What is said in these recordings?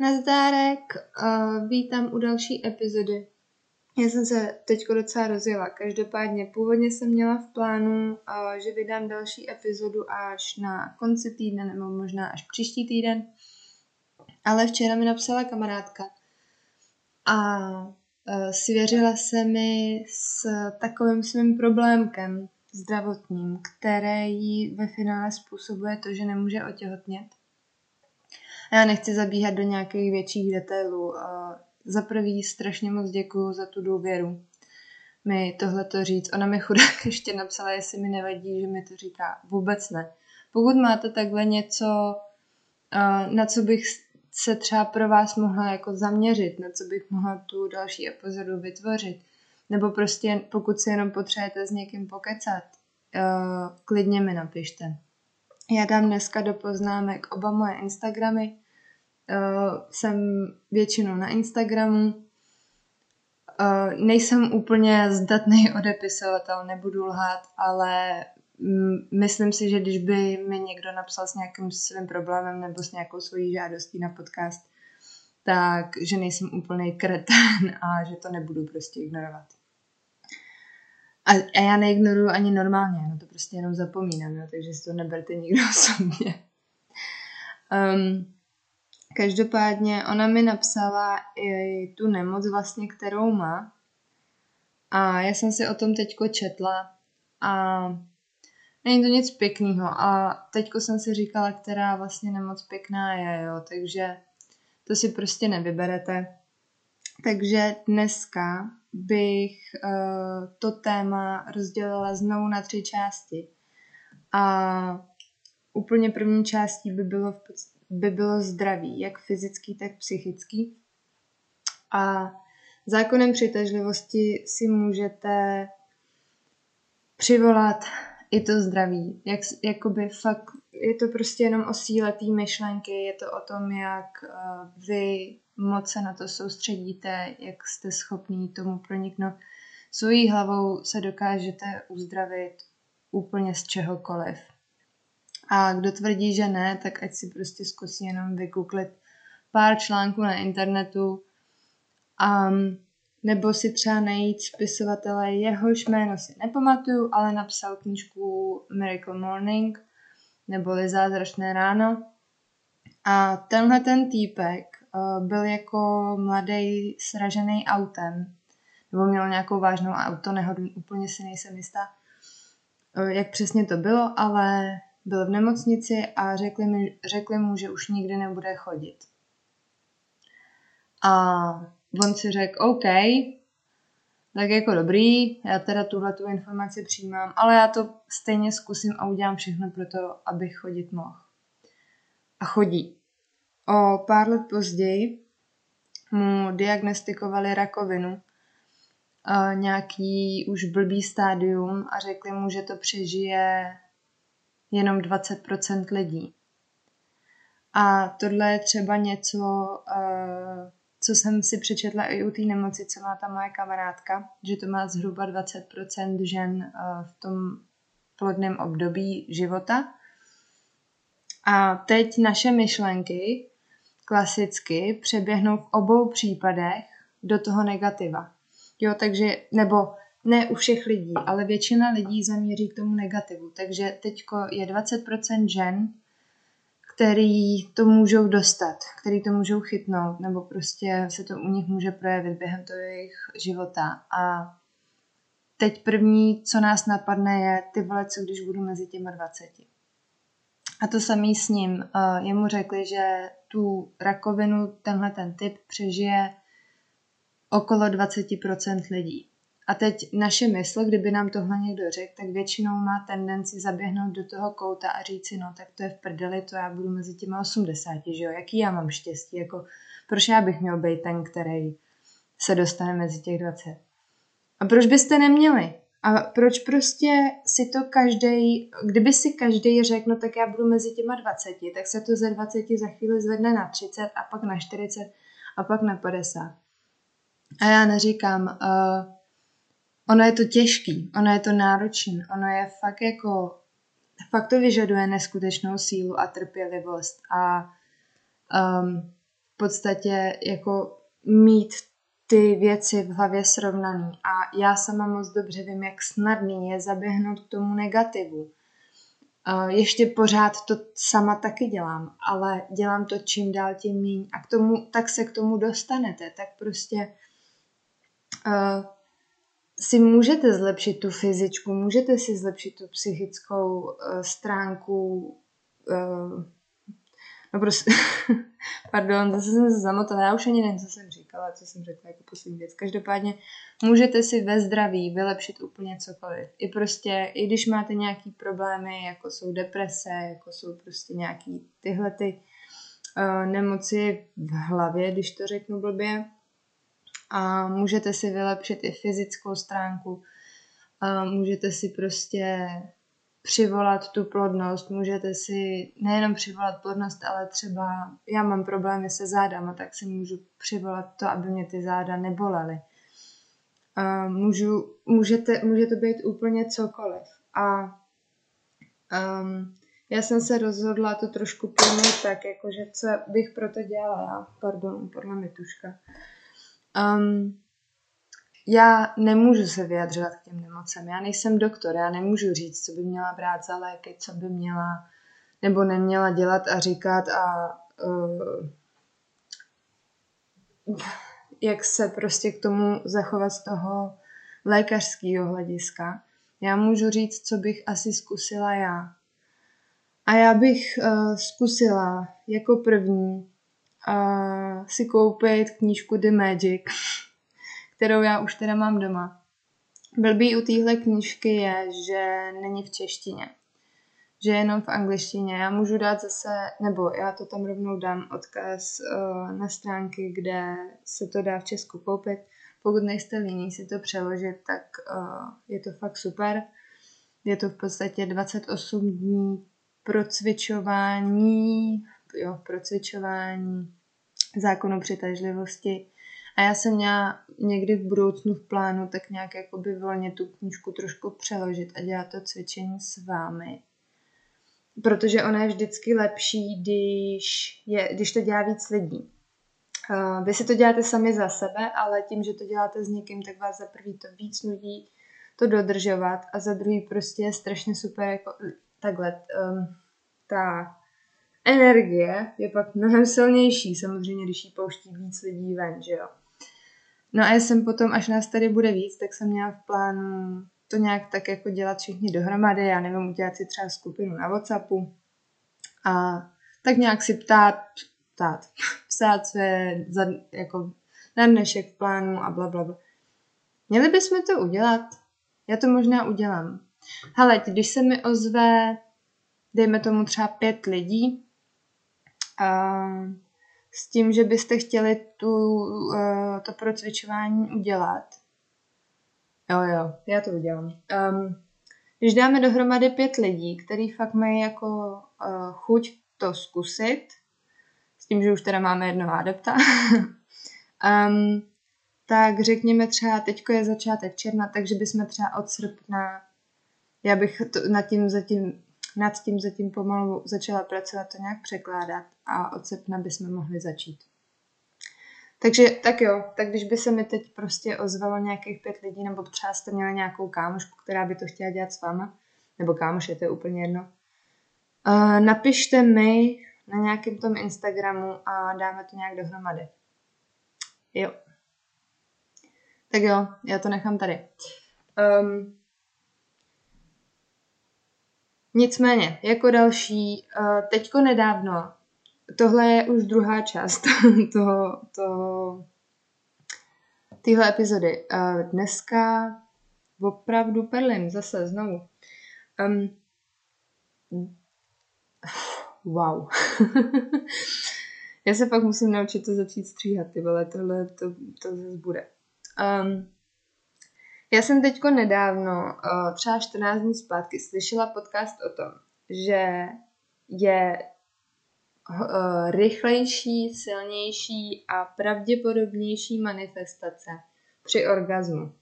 Nazdárek, vítám u další epizody. Já jsem se teď docela rozjela. Každopádně původně jsem měla v plánu, že vydám další epizodu až na konci týdne nebo možná až příští týden. Ale včera mi napsala kamarádka a uh, svěřila se mi s takovým svým problémkem zdravotním, který ve finále způsobuje to, že nemůže otěhotnět. Já nechci zabíhat do nějakých větších detailů. Za prvý strašně moc děkuju za tu důvěru mi tohle to říct. Ona mi chudák ještě napsala, jestli mi nevadí, že mi to říká. Vůbec ne. Pokud máte takhle něco, na co bych se třeba pro vás mohla jako zaměřit, na co bych mohla tu další epizodu vytvořit, nebo prostě pokud si jenom potřebujete s někým pokecat, klidně mi napište. Já dám dneska do poznámek oba moje Instagramy. Uh, jsem většinou na Instagramu. Uh, nejsem úplně zdatný odepisovatel, nebudu lhát, ale myslím si, že když by mi někdo napsal s nějakým svým problémem nebo s nějakou svojí žádostí na podcast, tak že nejsem úplný kretán a že to nebudu prostě ignorovat. A, a já neignoruju ani normálně, no to prostě jenom zapomínám, jo, takže si to neberte nikdo osobně. Um, každopádně ona mi napsala i tu nemoc vlastně, kterou má. A já jsem si o tom teďko četla a není to nic pěkného. A teďko jsem si říkala, která vlastně nemoc pěkná je, jo, takže to si prostě nevyberete. Takže dneska bych uh, to téma rozdělila znovu na tři části. A úplně první částí by bylo, by bylo zdraví, jak fyzický, tak psychický. A zákonem přitažlivosti si můžete přivolat i to zdraví. Jak, jakoby fakt, je to prostě jenom o síle té myšlenky, je to o tom, jak uh, vy moc se na to soustředíte, jak jste schopní tomu proniknout. Svojí hlavou se dokážete uzdravit úplně z čehokoliv. A kdo tvrdí, že ne, tak ať si prostě zkusí jenom vygooglit pár článků na internetu a nebo si třeba najít spisovatele, jehož jméno si nepamatuju, ale napsal knížku Miracle Morning, neboli Zázračné ráno. A tenhle ten týpek byl jako mladý sražený autem, nebo měl nějakou vážnou autonehodu, úplně si nejsem jistá, uh, jak přesně to bylo, ale byl v nemocnici a řekli, mi, řekli mu, že už nikdy nebude chodit. A on si řekl, OK, tak jako dobrý, já teda tuhle tu informaci přijímám, ale já to stejně zkusím a udělám všechno pro to, abych chodit mohl. A chodí. O pár let později mu diagnostikovali rakovinu, nějaký už blbý stádium a řekli mu, že to přežije jenom 20% lidí. A tohle je třeba něco, eh, co jsem si přečetla i u té nemoci, co má ta moje kamarádka, že to má zhruba 20% žen eh, v tom plodném období života. A teď naše myšlenky klasicky přeběhnou v obou případech do toho negativa. Jo, takže, nebo ne u všech lidí, ale většina lidí zaměří k tomu negativu. Takže teď je 20% žen, který to můžou dostat, který to můžou chytnout, nebo prostě se to u nich může projevit během toho jejich života. A teď první, co nás napadne, je ty vole, co když budu mezi těma 20. A to samý s ním. Uh, jemu řekli, že tu rakovinu, tenhle ten typ přežije okolo 20% lidí. A teď naše mysl, kdyby nám tohle někdo řekl, tak většinou má tendenci zaběhnout do toho kouta a říct si, no tak to je v prdeli, to já budu mezi těma 80, že jo, jaký já mám štěstí, jako proč já bych měl být ten, který se dostane mezi těch 20. A proč byste neměli? A proč prostě si to každý, kdyby si každý řekl, no tak já budu mezi těma 20, tak se to ze 20 za chvíli zvedne na 30 a pak na 40 a pak na 50. A já neříkám, uh, ono je to těžký, ono je to náročný, ono je fakt jako, fakt to vyžaduje neskutečnou sílu a trpělivost a um, v podstatě jako mít ty věci v hlavě srovnaný. A já sama moc dobře vím, jak snadný je zaběhnout k tomu negativu. Ještě pořád to sama taky dělám, ale dělám to čím dál tím míň. A k tomu, tak se k tomu dostanete. Tak prostě uh, si můžete zlepšit tu fyzičku, můžete si zlepšit tu psychickou uh, stránku uh, No prostě, pardon, zase jsem se zamotala, já už ani nevím, co jsem říkala, co jsem řekla jako poslední věc. Každopádně můžete si ve zdraví vylepšit úplně cokoliv. I prostě, i když máte nějaký problémy, jako jsou deprese, jako jsou prostě nějaký tyhle ty uh, nemoci v hlavě, když to řeknu blbě, a můžete si vylepšit i fyzickou stránku, a můžete si prostě přivolat tu plodnost. Můžete si nejenom přivolat plodnost, ale třeba já mám problémy se zádama, tak si můžu přivolat to, aby mě ty záda nebolely. Uh, můžu, můžete, může to být úplně cokoliv. A um, já jsem se rozhodla to trošku pojmout tak, jakože co bych pro to dělala. Pardon, podle mi tuška. Um, já nemůžu se vyjadřovat k těm nemocem. Já nejsem doktor, já nemůžu říct, co by měla brát za léky, co by měla nebo neměla dělat a říkat a uh, jak se prostě k tomu zachovat z toho lékařského hlediska. Já můžu říct, co bych asi zkusila já. A já bych uh, zkusila jako první uh, si koupit knížku The Magic kterou já už teda mám doma. Blbý u téhle knížky je, že není v češtině. Že je jenom v angličtině. Já můžu dát zase, nebo já to tam rovnou dám odkaz uh, na stránky, kde se to dá v Česku koupit. Pokud nejste líní si to přeložit, tak uh, je to fakt super. Je to v podstatě 28 dní procvičování, jo, procvičování zákonu přitažlivosti a já jsem měla někdy v budoucnu v plánu tak nějak jakoby volně tu knížku trošku přeložit a dělat to cvičení s vámi. Protože ona je vždycky lepší, když, je, když to dělá víc lidí. Uh, vy si to děláte sami za sebe, ale tím, že to děláte s někým, tak vás za prvý to víc nudí to dodržovat a za druhý prostě je strašně super jako takhle um, ta energie je pak mnohem silnější, samozřejmě, když ji pouští víc lidí ven, že jo. No a já jsem potom, až nás tady bude víc, tak jsem měla v plánu to nějak tak jako dělat všichni dohromady, já nevím, udělat si třeba skupinu na Whatsappu a tak nějak si ptát, ptát, psát své za, jako na dnešek v plánu a bla, bla, bla. Měli bychom to udělat? Já to možná udělám. Hele, když se mi ozve, dejme tomu třeba pět lidí, uh, s tím, že byste chtěli tu, uh, to procvičování udělat. Jo, jo, já to udělám. Um, když dáme dohromady pět lidí, který fakt mají jako uh, chuť to zkusit, s tím, že už teda máme jednoho adepta, um, tak řekněme třeba, teďko je začátek června, takže bychom třeba od srpna, já bych to, nad tím zatím nad tím zatím pomalu začala pracovat, to nějak překládat a od srpna bychom mohli začít. Takže tak jo, tak když by se mi teď prostě ozvalo nějakých pět lidí, nebo třeba jste měli nějakou kámošku, která by to chtěla dělat s váma, nebo kámoš, je to úplně jedno, uh, napište mi na nějakém tom Instagramu a dáme to nějak dohromady. Jo. Tak jo, já to nechám tady. Um, nicméně, jako další, uh, teďko nedávno, tohle je už druhá část toho, toho téhle epizody. Uh, dneska opravdu perlim, zase znovu. Um, wow. Já se fakt musím naučit to začít stříhat, ty vole, tohle to, to zase bude. Um, já jsem teďko nedávno, uh, třeba 14 dní zpátky, slyšela podcast o tom, že je uh, rychlejší, silnější a pravděpodobnější manifestace při orgazmu.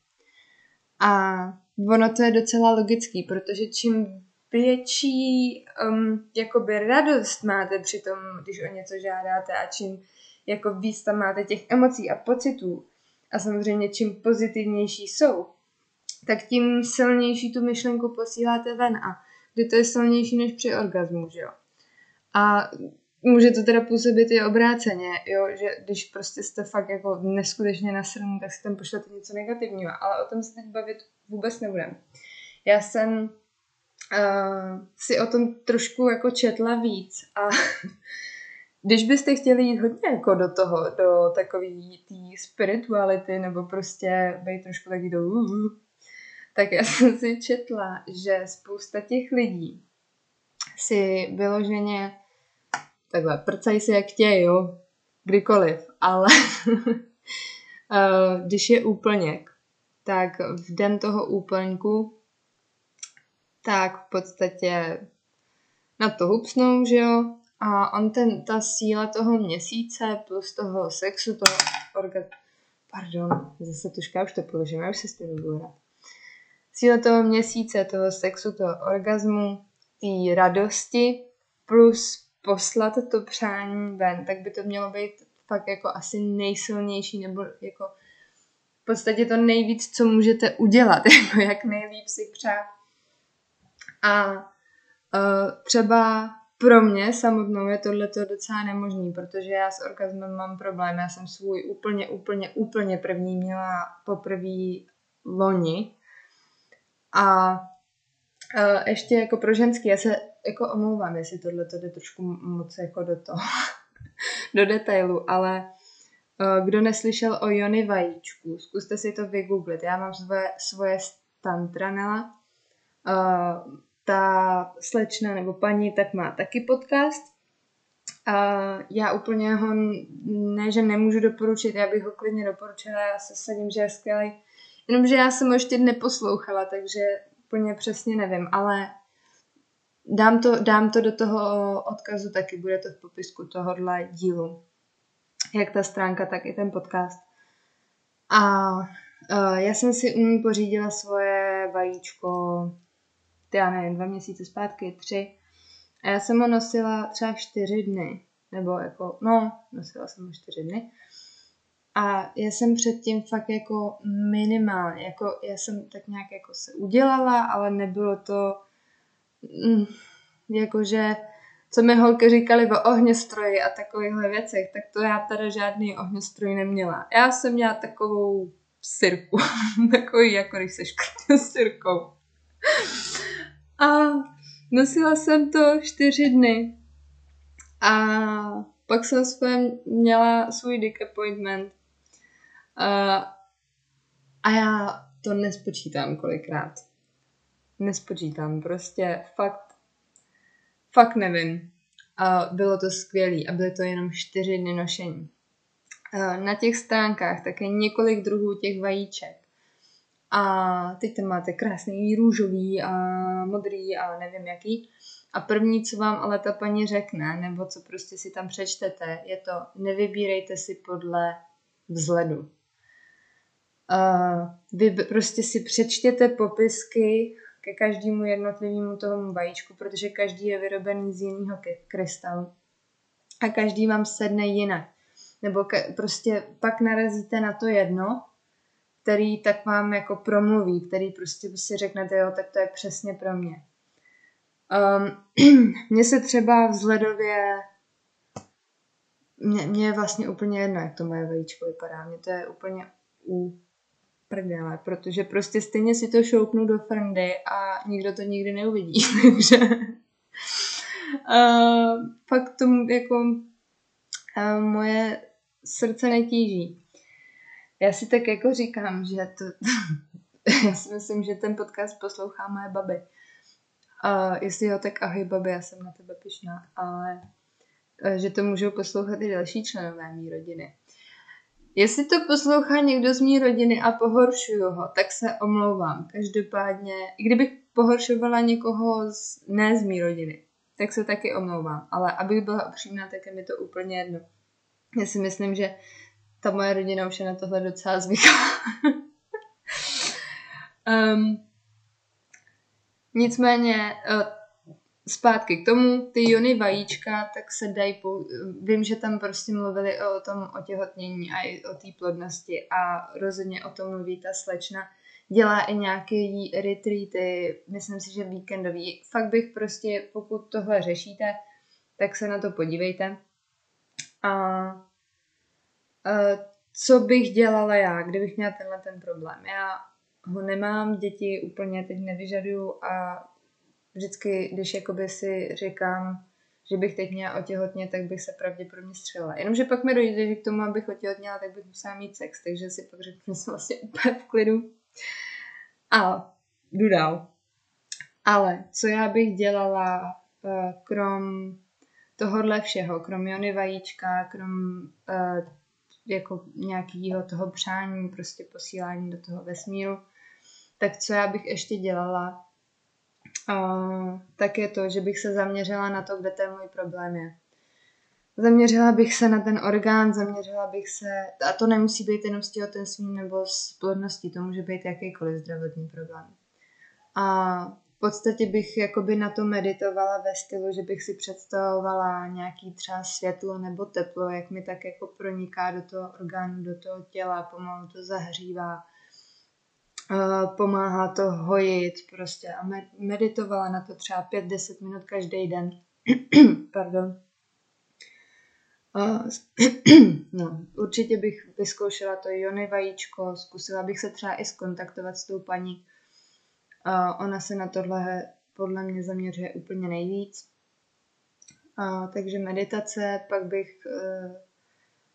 A ono to je docela logický, protože čím větší um, jakoby radost máte při tom, když o něco žádáte a čím jako víc tam máte těch emocí a pocitů a samozřejmě čím pozitivnější jsou, tak tím silnější tu myšlenku posíláte ven a kdy to je silnější než při orgazmu, že jo. A může to teda působit i obráceně, jo, že když prostě jste fakt jako neskutečně nasraný, tak si tam pošlete něco negativního, ale o tom se teď bavit vůbec nebudem. Já jsem uh, si o tom trošku jako četla víc a když byste chtěli jít hodně jako do toho, do takový té spirituality, nebo prostě být trošku taky do uh, tak já jsem si četla, že spousta těch lidí si vyloženě takhle, prcají si jak chtějí, jo, kdykoliv, ale eh, když je úplněk, tak v den toho úplňku tak v podstatě na to hupsnou, že jo, a on ten, ta síla toho měsíce plus toho sexu, toho orga... Pardon, zase tuška, už to položím, já už se s tím budu hrát. Síla toho měsíce, toho sexu, toho orgazmu, té radosti plus poslat to přání ven, tak by to mělo být fakt jako asi nejsilnější nebo jako v podstatě to nejvíc, co můžete udělat, jako jak nejlíp si přát. A uh, třeba pro mě samotnou je tohle docela nemožný, protože já s orgasmem mám problém. Já jsem svůj úplně, úplně, úplně první měla poprvé loni. A uh, ještě jako pro ženský, já se jako omlouvám, jestli tohle to jde trošku moc jako do toho, do detailu, ale uh, kdo neslyšel o Jony Vajíčku, zkuste si to vygooglit. Já mám svoje, svoje stantranela. Uh, ta slečna nebo paní tak má taky podcast. A já úplně ho, ne, že nemůžu doporučit, já bych ho klidně doporučila, já se sadím, že je skvělý. Jenomže já jsem ho ještě neposlouchala, takže úplně přesně nevím, ale Dám to, dám to do toho odkazu taky, bude to v popisku tohohle dílu. Jak ta stránka, tak i ten podcast. A uh, já jsem si u ní pořídila svoje vajíčko, já nevím, dva měsíce zpátky, tři. A já jsem ho nosila třeba čtyři dny. Nebo jako, no, nosila jsem ho čtyři dny. A já jsem předtím fakt jako minimálně, jako já jsem tak nějak jako se udělala, ale nebylo to mm, jakože, co mi holky říkali o ohňostroji a takovýchhle věcech, tak to já teda žádný ohňostroj neměla. Já jsem měla takovou sirku, takový, jako když se škrtne sirkou. A nosila jsem to čtyři dny. A pak jsem svoje, měla svůj dick appointment. A, a já to nespočítám kolikrát nespočítám. Prostě fakt, fakt nevím. A bylo to skvělé a byly to jenom čtyři dny nošení. Na těch stránkách také několik druhů těch vajíček. A teď tam máte krásný růžový a modrý a nevím jaký. A první, co vám ale ta paní řekne, nebo co prostě si tam přečtete, je to nevybírejte si podle vzhledu. Vy prostě si přečtěte popisky ke každému jednotlivému tomu vajíčku, protože každý je vyrobený z jiného krystalu. A každý vám sedne jinak. Nebo ke, prostě pak narazíte na to jedno, který tak vám jako promluví, který prostě si řeknete, jo, tak to je přesně pro mě. Um, se třeba vzhledově mě, mě je vlastně úplně jedno, jak to moje vajíčko vypadá. Mně to je úplně u prdele, protože prostě stejně si to šoupnu do frndy a nikdo to nikdy neuvidí. Takže uh, fakt tomu jako uh, moje srdce netíží. Já si tak jako říkám, že to, já si myslím, že ten podcast poslouchá moje baby. Uh, jestli jo, tak ahoj babi, já jsem na tebe pišná, ale uh, že to můžou poslouchat i další členové mé rodiny. Jestli to poslouchá někdo z mé rodiny a pohoršuju ho, tak se omlouvám. Každopádně, i kdybych pohoršovala někoho z, ne z mé rodiny, tak se taky omlouvám. Ale abych byla upřímná, tak je mi to úplně jedno. Já si myslím, že ta moje rodina už je na tohle docela zvyklá. um, nicméně, uh, zpátky k tomu, ty jony vajíčka, tak se dají, pou... vím, že tam prostě mluvili o tom otěhotnění a i o té plodnosti a rozhodně o tom mluví ta slečna. Dělá i nějaké retreaty, myslím si, že víkendový. Fakt bych prostě, pokud tohle řešíte, tak se na to podívejte. A, a co bych dělala já, kdybych měla tenhle ten problém? Já ho nemám, děti úplně teď nevyžaduju a vždycky, když jakoby si říkám, že bych teď měla otěhotně, tak bych se pravděpodobně střelila. Jenomže pak mi dojde, že k tomu, abych otěhotněla, tak bych musela mít sex, takže si pak řeknu, že jsem vlastně úplně v klidu. A jdu dál. Ale co já bych dělala uh, krom tohohle všeho, krom Jony vajíčka, krom uh, jako nějakého toho přání, prostě posílání do toho vesmíru, tak co já bych ještě dělala, tak je to, že bych se zaměřila na to, kde ten můj problém je. Zaměřila bych se na ten orgán, zaměřila bych se, a to nemusí být jenom s těhotenstvím nebo s plodností, to může být jakýkoliv zdravotní problém. A v podstatě bych jakoby na to meditovala ve stylu, že bych si představovala nějaký třeba světlo nebo teplo, jak mi tak jako proniká do toho orgánu, do toho těla, pomalu to zahřívá pomáhá to hojit prostě a meditovala na to třeba 5-10 minut každý den. Pardon. Uh, no, určitě bych vyzkoušela to jony vajíčko, zkusila bych se třeba i skontaktovat s tou paní. Uh, ona se na tohle podle mě zaměřuje úplně nejvíc. Takže meditace, pak bych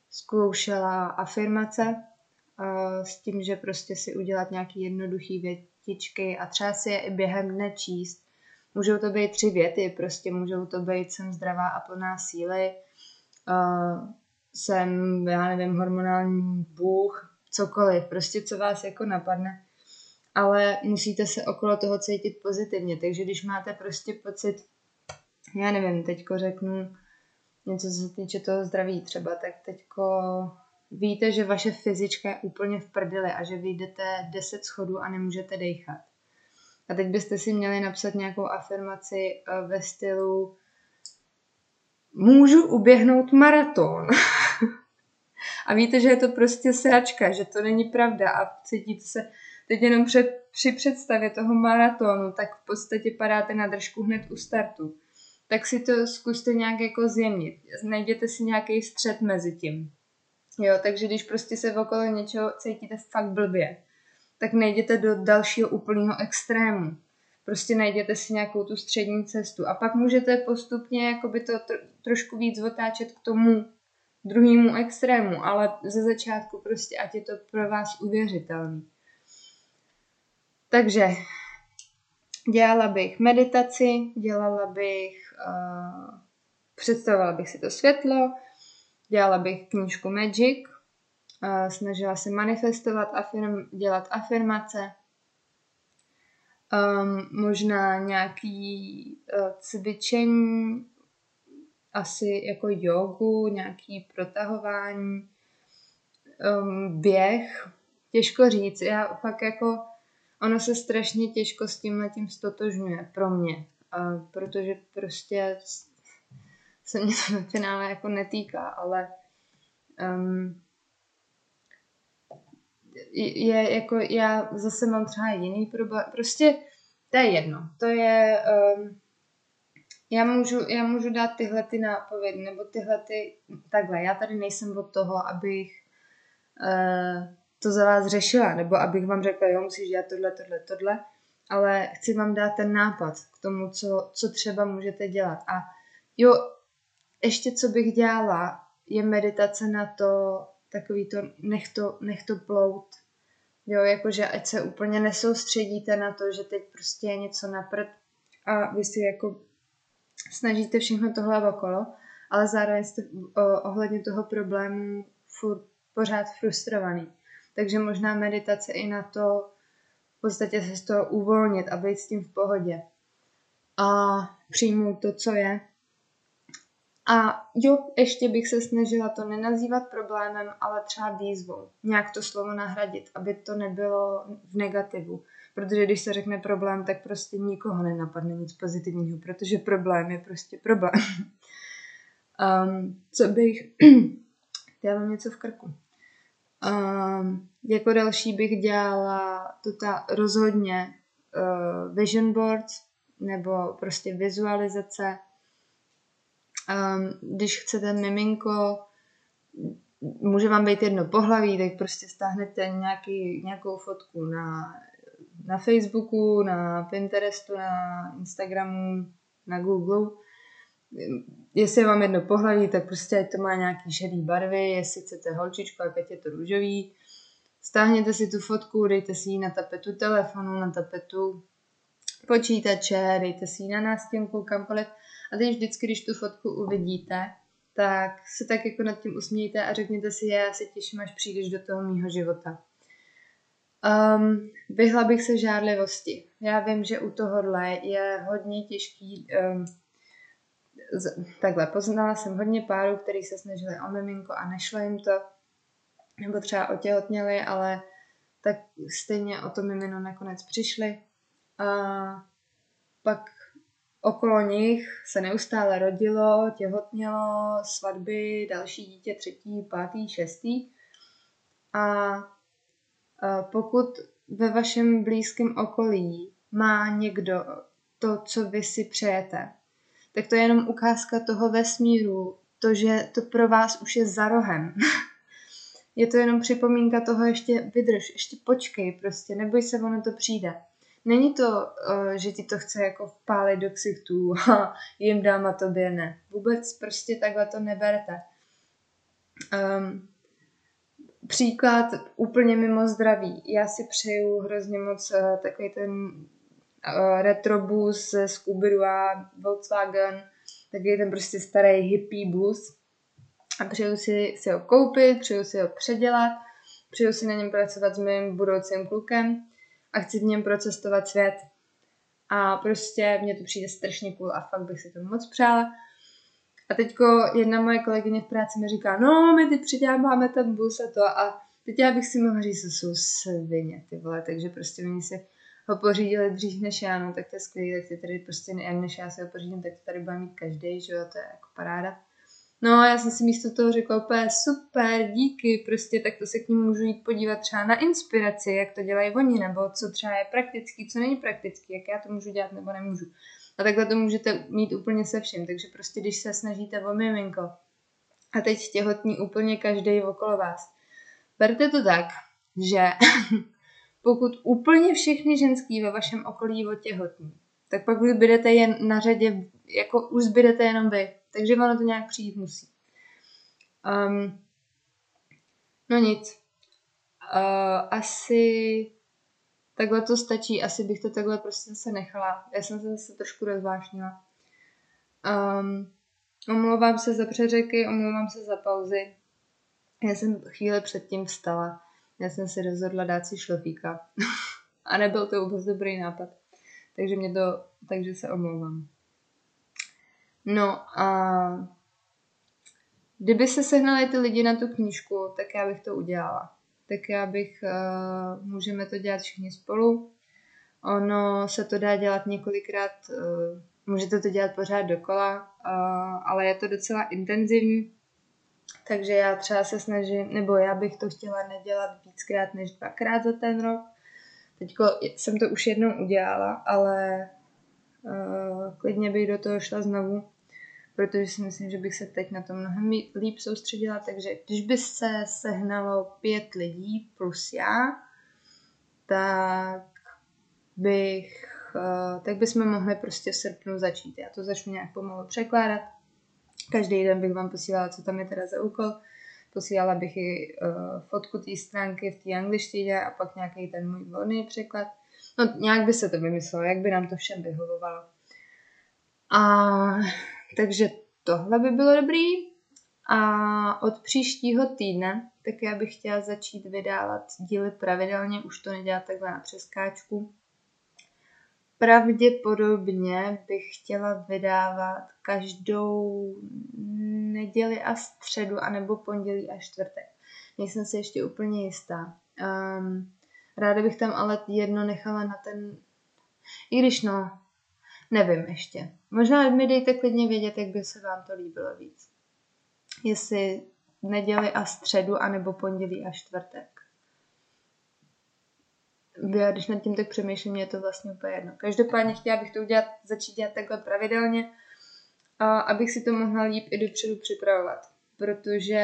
zkoušela afirmace, s tím, že prostě si udělat nějaký jednoduchý větičky a třeba si je i během dne číst. Můžou to být tři věty, prostě můžou to být jsem zdravá a plná síly, jsem, já nevím, hormonální bůh, cokoliv, prostě co vás jako napadne. Ale musíte se okolo toho cítit pozitivně, takže když máte prostě pocit, já nevím, teďko řeknu něco, co se týče toho zdraví třeba, tak teďko víte, že vaše fyzička je úplně v prdeli a že vyjdete 10 schodů a nemůžete dechat. A teď byste si měli napsat nějakou afirmaci eh, ve stylu můžu uběhnout maraton. a víte, že je to prostě sračka, že to není pravda a cítíte se teď jenom před, při představě toho maratonu, tak v podstatě padáte na držku hned u startu. Tak si to zkuste nějak jako zjemnit. Najděte si nějaký střed mezi tím. Jo, takže když prostě se okolo něčeho cítíte fakt blbě, tak nejděte do dalšího úplného extrému. Prostě najděte si nějakou tu střední cestu a pak můžete postupně jakoby to tr- trošku víc otáčet k tomu druhému extrému, ale ze začátku prostě ať je to pro vás uvěřitelný. Takže dělala bych meditaci, dělala bych, uh, představovala bych si to světlo, Dělala bych knížku Magic, snažila se manifestovat, afirm, dělat afirmace, um, možná nějaký uh, cvičení, asi jako jogu, nějaký protahování, um, běh, těžko říct. Já fakt jako, ono se strašně těžko s tím letím stotožňuje pro mě, uh, protože prostě se mě to ve finále jako netýká, ale um, je jako, já zase mám třeba jiný problém, prostě to je jedno, to je, um, Já můžu, já můžu dát tyhle ty nápovědy, nebo tyhle ty, takhle, já tady nejsem od toho, abych uh, to za vás řešila, nebo abych vám řekla, jo, musíš dělat tohle, tohle, tohle, ale chci vám dát ten nápad k tomu, co, co třeba můžete dělat. A jo, ještě co bych dělala, je meditace na to, takový to, nech to, nech to plout. Jo, jakože ať se úplně nesoustředíte na to, že teď prostě je něco napřed a vy si jako snažíte všechno tohle okolo, ale zároveň jste ohledně toho problému furt pořád frustrovaný. Takže možná meditace i na to v podstatě se z toho uvolnit a být s tím v pohodě. A přijmout to, co je. A jo, ještě bych se snažila to nenazývat problémem, ale třeba výzvou. Nějak to slovo nahradit, aby to nebylo v negativu. Protože když se řekne problém, tak prostě nikoho nenapadne nic pozitivního, protože problém je prostě problém. um, co bych... Já mám něco v krku. Um, jako další bych dělala to ta rozhodně uh, vision boards nebo prostě vizualizace. Um, když chcete miminko, může vám být jedno pohlaví, tak prostě stáhnete nějaký, nějakou fotku na, na Facebooku, na Pinterestu, na Instagramu, na Google jestli vám jedno pohlaví, tak prostě to má nějaký šedý barvy, jestli chcete holčičku, ať je to růžový. Stáhněte si tu fotku, dejte si ji na tapetu telefonu, na tapetu počítače, dejte si ji na nástěnku, kamkoliv. A teď vždycky, když tu fotku uvidíte, tak se tak jako nad tím usmějte a řekněte si, já se těším, až přijdeš do toho mýho života. Um, vyhla bych se žádlivosti. Já vím, že u tohohle je hodně těžký um, takhle, poznala jsem hodně párů, kteří se snažili o miminko a nešlo jim to, nebo třeba otěhotněli, ale tak stejně o to mimino nakonec přišli. A pak okolo nich se neustále rodilo, těhotnělo, svatby, další dítě, třetí, pátý, šestý. A pokud ve vašem blízkém okolí má někdo to, co vy si přejete, tak to je jenom ukázka toho vesmíru, to, že to pro vás už je za rohem. je to jenom připomínka toho, ještě vydrž, ještě počkej prostě, neboj se, ono to přijde. Není to, uh, že ti to chce jako vpálit do ksichtů a jim dám a tobě ne. Vůbec prostě takhle to neberte. Um, příklad úplně mimo zdraví. Já si přeju hrozně moc uh, takový ten uh, retrobus z a Volkswagen, taky ten prostě starý hippie bus. A přeju si, si ho koupit, přeju si ho předělat, přeju si na něm pracovat s mým budoucím klukem a chci v něm procestovat svět. A prostě mně to přijde strašně cool a fakt bych si to moc přála. A teďko jedna moje kolegyně v práci mi říká, no my teď předěláváme ten bus a to a teď já bych si mohla říct, že jsou svině ty vole, takže prostě oni si ho pořídili dřív než já, no tak to je skvělé, tak ty tady prostě ne, než já si ho pořídím, tak to tady bude mít každý, že jo, to je jako paráda. No já jsem si místo toho řekla úplně super, díky, prostě tak to se k ním můžu jít podívat třeba na inspiraci, jak to dělají oni, nebo co třeba je praktický, co není praktický, jak já to můžu dělat nebo nemůžu. A takhle to můžete mít úplně se vším, takže prostě když se snažíte o miminko a teď těhotní úplně každý okolo vás, berte to tak, že pokud úplně všechny ženský ve vašem okolí otěhotní, tak pak vy budete jen na řadě, jako už zbydete jenom vy. Takže ono to nějak přijít musí. Um, no nic. Uh, asi takhle to stačí. Asi bych to takhle prostě se nechala. Já jsem se zase trošku rozvášnila. Um, omlouvám se za přeřeky, omlouvám se za pauzy. Já jsem chvíli předtím vstala já jsem si rozhodla dát si šlofíka. a nebyl to vůbec dobrý nápad. Takže mě to, takže se omlouvám. No a kdyby se sehnali ty lidi na tu knížku, tak já bych to udělala. Tak já bych, uh, můžeme to dělat všichni spolu. Ono se to dá dělat několikrát, uh, můžete to dělat pořád dokola, uh, ale je to docela intenzivní, takže já třeba se snažím, nebo já bych to chtěla nedělat víckrát než dvakrát za ten rok. Teďko jsem to už jednou udělala, ale uh, klidně bych do toho šla znovu, protože si myslím, že bych se teď na to mnohem líp soustředila, takže když by se sehnalo pět lidí plus já, tak bych, eh, tak bychom mohli prostě v srpnu začít. Já to začnu nějak pomalu překládat. Každý den bych vám posílala, co tam je teda za úkol. Posílala bych i uh, fotku té stránky v té angličtině a pak nějaký ten můj volný překlad. No nějak by se to vymyslelo, jak by nám to všem vyhovovalo. A takže tohle by bylo dobrý. A od příštího týdne, tak já bych chtěla začít vydávat díly pravidelně, už to nedělat takhle na přeskáčku. Pravděpodobně bych chtěla vydávat každou neděli a středu, anebo pondělí a čtvrtek. Nejsem si ještě úplně jistá. Um, ráda bych tam ale jedno nechala na ten... I když no, nevím ještě. Možná mi dejte klidně vědět, jak by se vám to líbilo víc. Jestli neděli a středu, anebo pondělí a čtvrtek. Já když nad tím tak přemýšlím, je to vlastně úplně jedno. Každopádně chtěla bych to udělat, začít dělat takhle pravidelně, a abych si to mohla líp i dopředu připravovat. Protože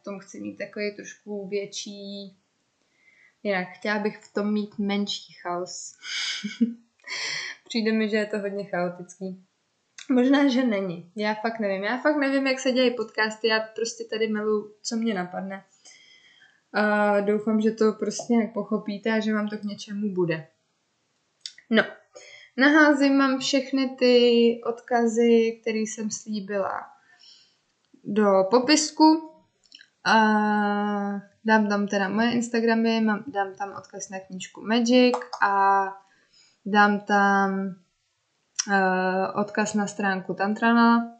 v tom chci mít takový trošku větší... Jinak, chtěla bych v tom mít menší chaos. Přijde mi, že je to hodně chaotický. Možná, že není. Já fakt nevím. Já fakt nevím, jak se dějí podcasty. Já prostě tady milu, co mě napadne. A doufám, že to prostě nějak pochopíte a že vám to k něčemu bude. No, naházím vám všechny ty odkazy, které jsem slíbila do popisku. A dám tam teda moje Instagramy, mám, dám tam odkaz na knížku Magic a dám tam uh, odkaz na stránku Tantrana.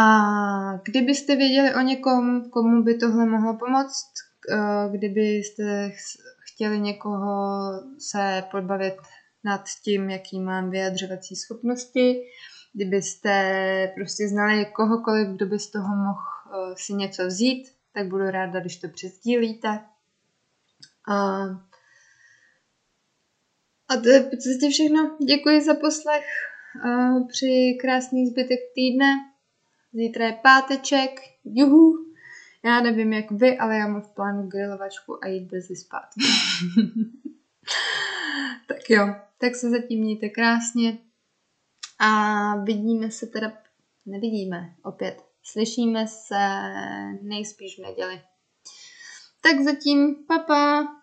A kdybyste věděli o někom, komu by tohle mohlo pomoct, uh, kdybyste chtěli někoho se podbavit nad tím, jaký mám vyjadřovací schopnosti, kdybyste prostě znali kohokoliv, kdo by z toho mohl uh, si něco vzít, tak budu ráda, když to přesdílíte. Uh, a to je v podstatě všechno. Děkuji za poslech. Při krásný zbytek týdne. Zítra je páteček. Juhu. Já nevím jak vy, ale já mám v plánu grilovačku a jít brzy spát. tak jo, tak se zatím mějte krásně. A vidíme se teda, nevidíme opět, slyšíme se nejspíš v neděli. Tak zatím, papa. Pa.